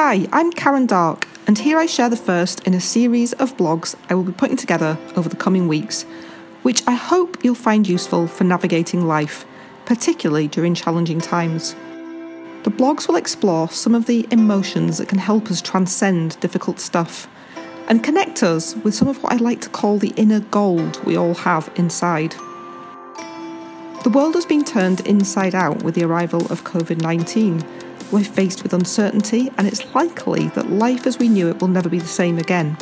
Hi, I'm Karen Darke, and here I share the first in a series of blogs I will be putting together over the coming weeks, which I hope you'll find useful for navigating life, particularly during challenging times. The blogs will explore some of the emotions that can help us transcend difficult stuff and connect us with some of what I like to call the inner gold we all have inside. The world has been turned inside out with the arrival of COVID 19 we're faced with uncertainty, and it's likely that life as we knew it will never be the same again.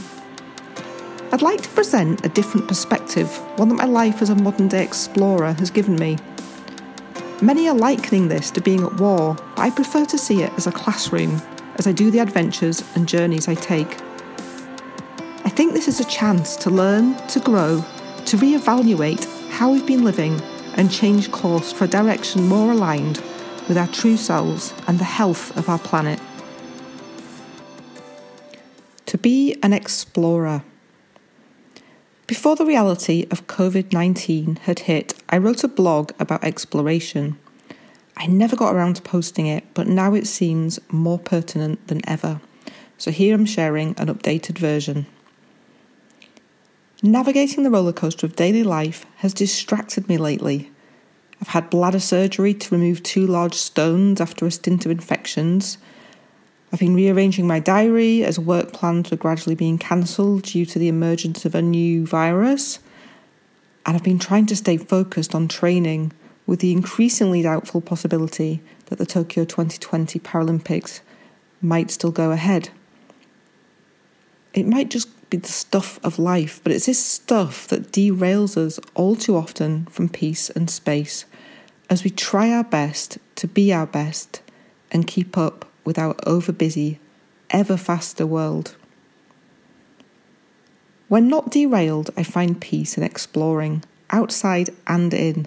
I'd like to present a different perspective, one that my life as a modern day explorer has given me. Many are likening this to being at war, but I prefer to see it as a classroom as I do the adventures and journeys I take. I think this is a chance to learn, to grow, to re-evaluate how we've been living and change course for a direction more aligned with our true selves and the health of our planet. To be an explorer. Before the reality of COVID 19 had hit, I wrote a blog about exploration. I never got around to posting it, but now it seems more pertinent than ever. So here I'm sharing an updated version. Navigating the rollercoaster of daily life has distracted me lately I've had bladder surgery to remove two large stones after a stint of infections. I've been rearranging my diary as work plans were gradually being cancelled due to the emergence of a new virus. And I've been trying to stay focused on training with the increasingly doubtful possibility that the Tokyo 2020 Paralympics might still go ahead. It might just be the stuff of life, but it's this stuff that derails us all too often from peace and space as we try our best to be our best and keep up with our overbusy, ever faster world. When not derailed, I find peace in exploring, outside and in,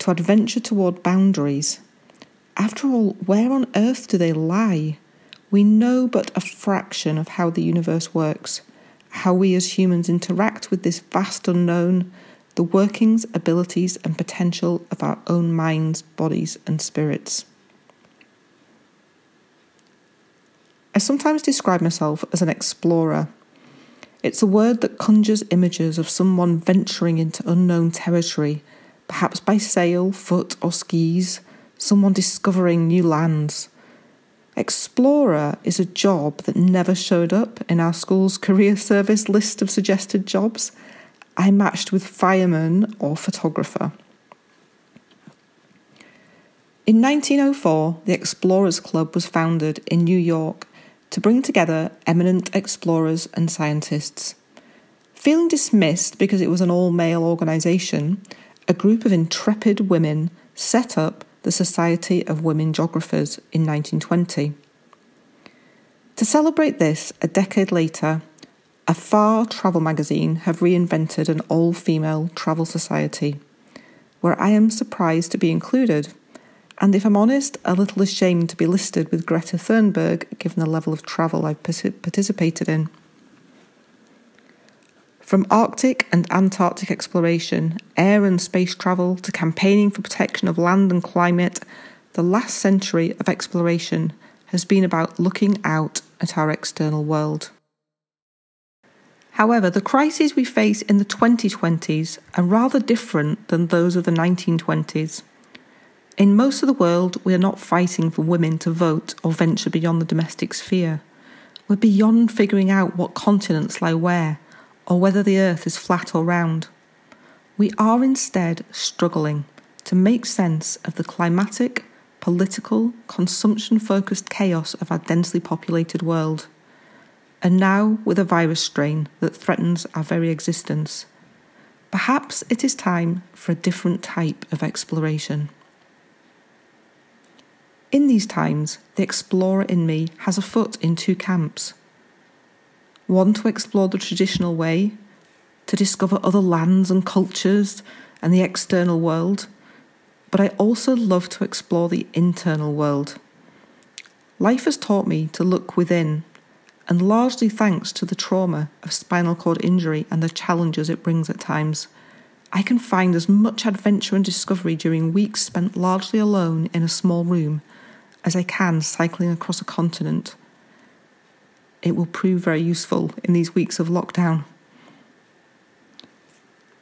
to adventure toward boundaries. After all, where on earth do they lie? We know but a fraction of how the universe works, how we as humans interact with this vast unknown, the workings, abilities, and potential of our own minds, bodies, and spirits. I sometimes describe myself as an explorer. It's a word that conjures images of someone venturing into unknown territory, perhaps by sail, foot, or skis, someone discovering new lands. Explorer is a job that never showed up in our school's career service list of suggested jobs. I matched with fireman or photographer. In 1904, the Explorers Club was founded in New York to bring together eminent explorers and scientists. Feeling dismissed because it was an all male organisation, a group of intrepid women set up the Society of Women Geographers in 1920. To celebrate this, a decade later, a far travel magazine have reinvented an all female travel society, where I am surprised to be included, and if I'm honest, a little ashamed to be listed with Greta Thunberg given the level of travel I've participated in. From Arctic and Antarctic exploration, air and space travel, to campaigning for protection of land and climate, the last century of exploration has been about looking out at our external world. However, the crises we face in the 2020s are rather different than those of the 1920s. In most of the world, we are not fighting for women to vote or venture beyond the domestic sphere. We're beyond figuring out what continents lie where or whether the earth is flat or round. We are instead struggling to make sense of the climatic, political, consumption focused chaos of our densely populated world. And now with a virus strain that threatens our very existence. Perhaps it is time for a different type of exploration. In these times, the explorer in me has a foot in two camps one to explore the traditional way, to discover other lands and cultures and the external world, but I also love to explore the internal world. Life has taught me to look within, and largely thanks to the trauma of spinal cord injury and the challenges it brings at times, I can find as much adventure and discovery during weeks spent largely alone in a small room as I can cycling across a continent it will prove very useful in these weeks of lockdown.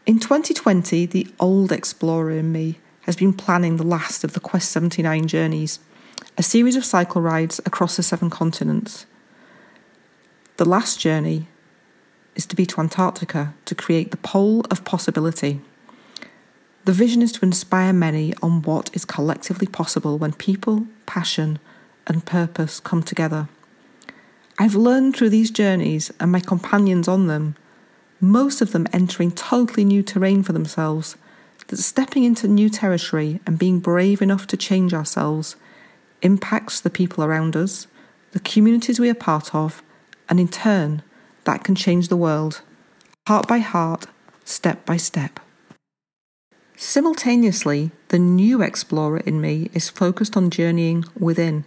In 2020, the old explorer in me has been planning the last of the Quest 79 journeys, a series of cycle rides across the seven continents. The last journey is to be to Antarctica to create the pole of possibility. The vision is to inspire many on what is collectively possible when people, passion, and purpose come together. I've learned through these journeys and my companions on them, most of them entering totally new terrain for themselves, that stepping into new territory and being brave enough to change ourselves impacts the people around us, the communities we are part of, and in turn, that can change the world, heart by heart, step by step. Simultaneously, the new explorer in me is focused on journeying within.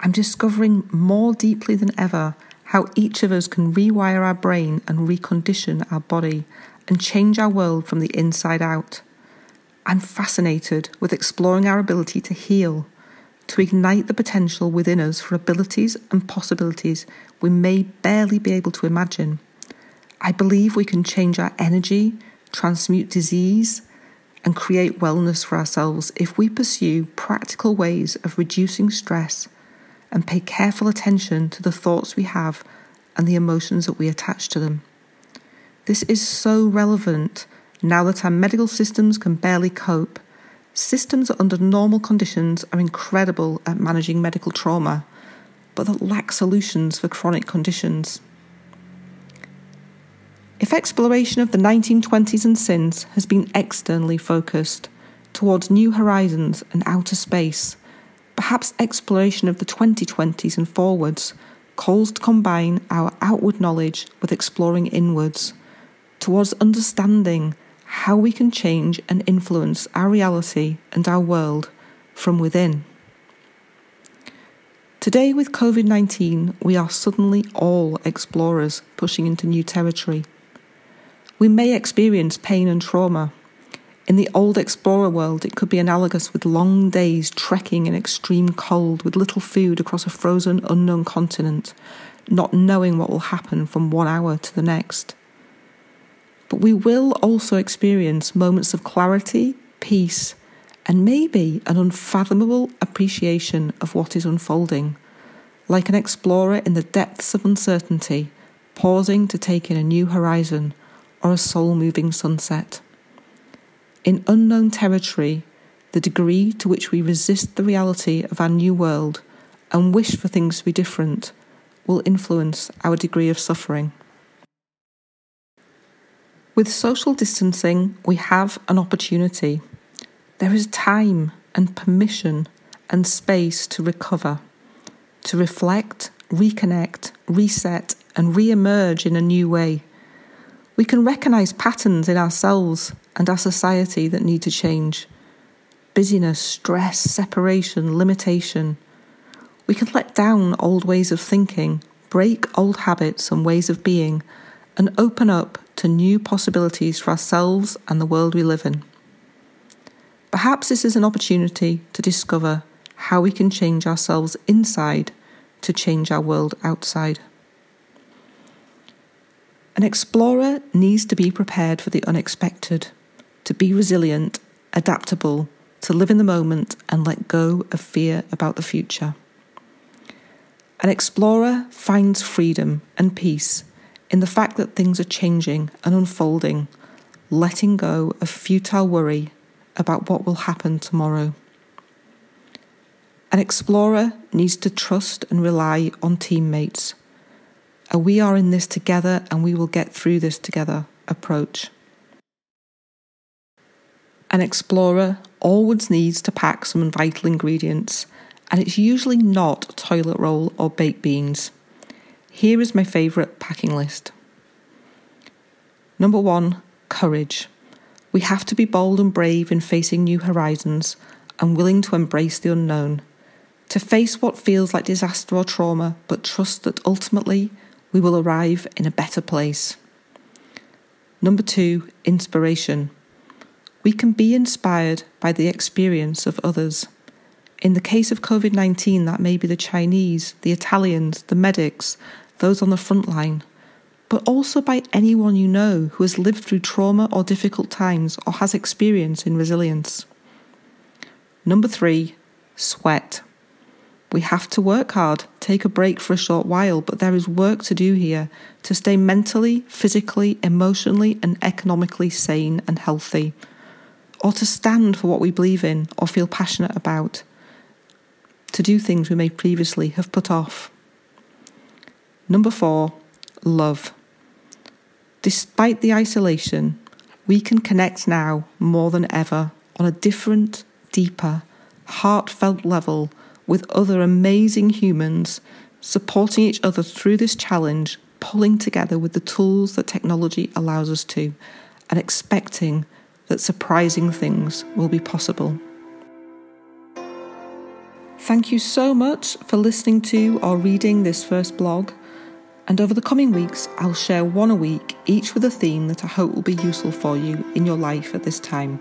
I'm discovering more deeply than ever how each of us can rewire our brain and recondition our body and change our world from the inside out. I'm fascinated with exploring our ability to heal, to ignite the potential within us for abilities and possibilities we may barely be able to imagine. I believe we can change our energy, transmute disease, and create wellness for ourselves if we pursue practical ways of reducing stress and pay careful attention to the thoughts we have and the emotions that we attach to them. This is so relevant now that our medical systems can barely cope Systems under normal conditions are incredible at managing medical trauma, but that lack solutions for chronic conditions. If exploration of the 1920s and since has been externally focused towards new horizons and outer space, perhaps exploration of the 2020s and forwards calls to combine our outward knowledge with exploring inwards towards understanding how we can change and influence our reality and our world from within. Today, with COVID 19, we are suddenly all explorers pushing into new territory. We may experience pain and trauma. In the old explorer world, it could be analogous with long days trekking in extreme cold with little food across a frozen, unknown continent, not knowing what will happen from one hour to the next. But we will also experience moments of clarity, peace, and maybe an unfathomable appreciation of what is unfolding, like an explorer in the depths of uncertainty, pausing to take in a new horizon or a soul moving sunset. In unknown territory, the degree to which we resist the reality of our new world and wish for things to be different will influence our degree of suffering. With social distancing, we have an opportunity. There is time and permission and space to recover, to reflect, reconnect, reset, and re emerge in a new way. We can recognise patterns in ourselves and our society that need to change busyness, stress, separation, limitation. We can let down old ways of thinking, break old habits and ways of being, and open up to new possibilities for ourselves and the world we live in. Perhaps this is an opportunity to discover how we can change ourselves inside to change our world outside. An explorer needs to be prepared for the unexpected, to be resilient, adaptable, to live in the moment and let go of fear about the future. An explorer finds freedom and peace in the fact that things are changing and unfolding, letting go of futile worry about what will happen tomorrow. An explorer needs to trust and rely on teammates. A we are in this together and we will get through this together approach. An explorer always needs to pack some vital ingredients, and it's usually not toilet roll or baked beans. Here is my favourite packing list. Number one, courage. We have to be bold and brave in facing new horizons and willing to embrace the unknown, to face what feels like disaster or trauma, but trust that ultimately we will arrive in a better place. Number two, inspiration. We can be inspired by the experience of others. In the case of COVID 19, that may be the Chinese, the Italians, the medics, those on the front line, but also by anyone you know who has lived through trauma or difficult times or has experience in resilience. Number three, sweat. We have to work hard, take a break for a short while, but there is work to do here to stay mentally, physically, emotionally, and economically sane and healthy, or to stand for what we believe in or feel passionate about, to do things we may previously have put off. Number four, love. Despite the isolation, we can connect now more than ever on a different, deeper, heartfelt level with other amazing humans, supporting each other through this challenge, pulling together with the tools that technology allows us to, and expecting that surprising things will be possible. Thank you so much for listening to or reading this first blog. And over the coming weeks, I'll share one a week, each with a theme that I hope will be useful for you in your life at this time.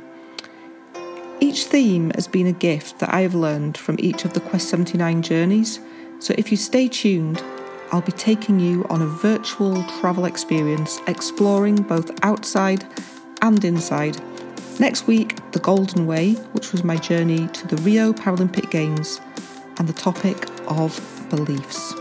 Each theme has been a gift that I have learned from each of the Quest 79 journeys, so if you stay tuned, I'll be taking you on a virtual travel experience exploring both outside and inside. Next week, The Golden Way, which was my journey to the Rio Paralympic Games, and the topic of beliefs.